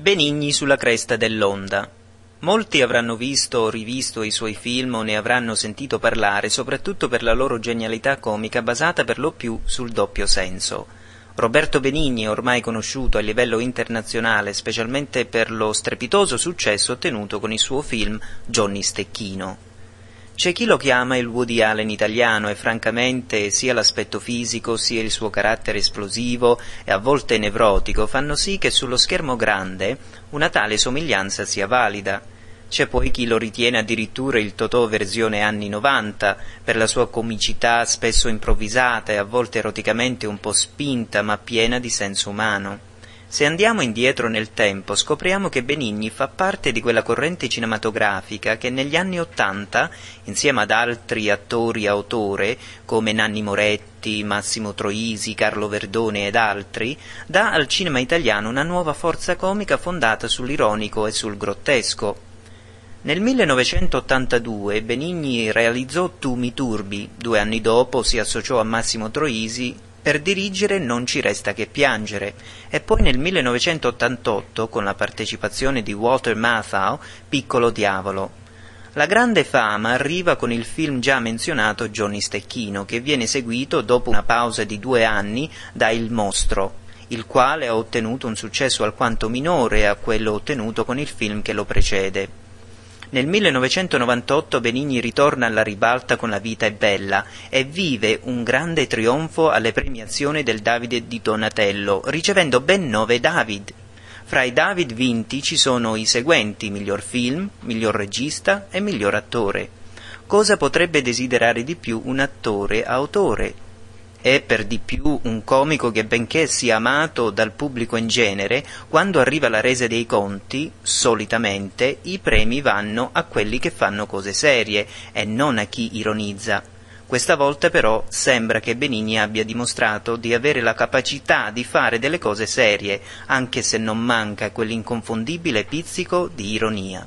Benigni sulla cresta dell'onda. Molti avranno visto o rivisto i suoi film o ne avranno sentito parlare, soprattutto per la loro genialità comica basata per lo più sul doppio senso. Roberto Benigni è ormai conosciuto a livello internazionale, specialmente per lo strepitoso successo ottenuto con il suo film Johnny Stecchino. C'è chi lo chiama il Woody Allen italiano e francamente sia l'aspetto fisico sia il suo carattere esplosivo e a volte nevrotico fanno sì che sullo schermo grande una tale somiglianza sia valida. C'è poi chi lo ritiene addirittura il Totò versione anni 90, per la sua comicità spesso improvvisata e a volte eroticamente un po' spinta ma piena di senso umano. Se andiamo indietro nel tempo scopriamo che Benigni fa parte di quella corrente cinematografica che negli anni Ottanta, insieme ad altri attori autore come Nanni Moretti, Massimo Troisi, Carlo Verdone ed altri, dà al cinema italiano una nuova forza comica fondata sull'ironico e sul grottesco. Nel 1982 Benigni realizzò Tu mi turbi, due anni dopo si associò a Massimo Troisi per dirigere Non ci resta che piangere e poi nel 1988 con la partecipazione di Walter Matthau Piccolo Diavolo. La grande fama arriva con il film già menzionato Johnny Stecchino che viene seguito dopo una pausa di due anni da Il Mostro, il quale ha ottenuto un successo alquanto minore a quello ottenuto con il film che lo precede. Nel 1998 Benigni ritorna alla ribalta con La vita è bella e vive un grande trionfo alle premiazioni del Davide di Donatello, ricevendo ben nove David. Fra i David vinti ci sono i seguenti miglior film, miglior regista e miglior attore. Cosa potrebbe desiderare di più un attore autore? È per di più un comico che benché sia amato dal pubblico in genere, quando arriva la resa dei conti, solitamente i premi vanno a quelli che fanno cose serie e non a chi ironizza. Questa volta però sembra che Benigni abbia dimostrato di avere la capacità di fare delle cose serie, anche se non manca quell'inconfondibile pizzico di ironia.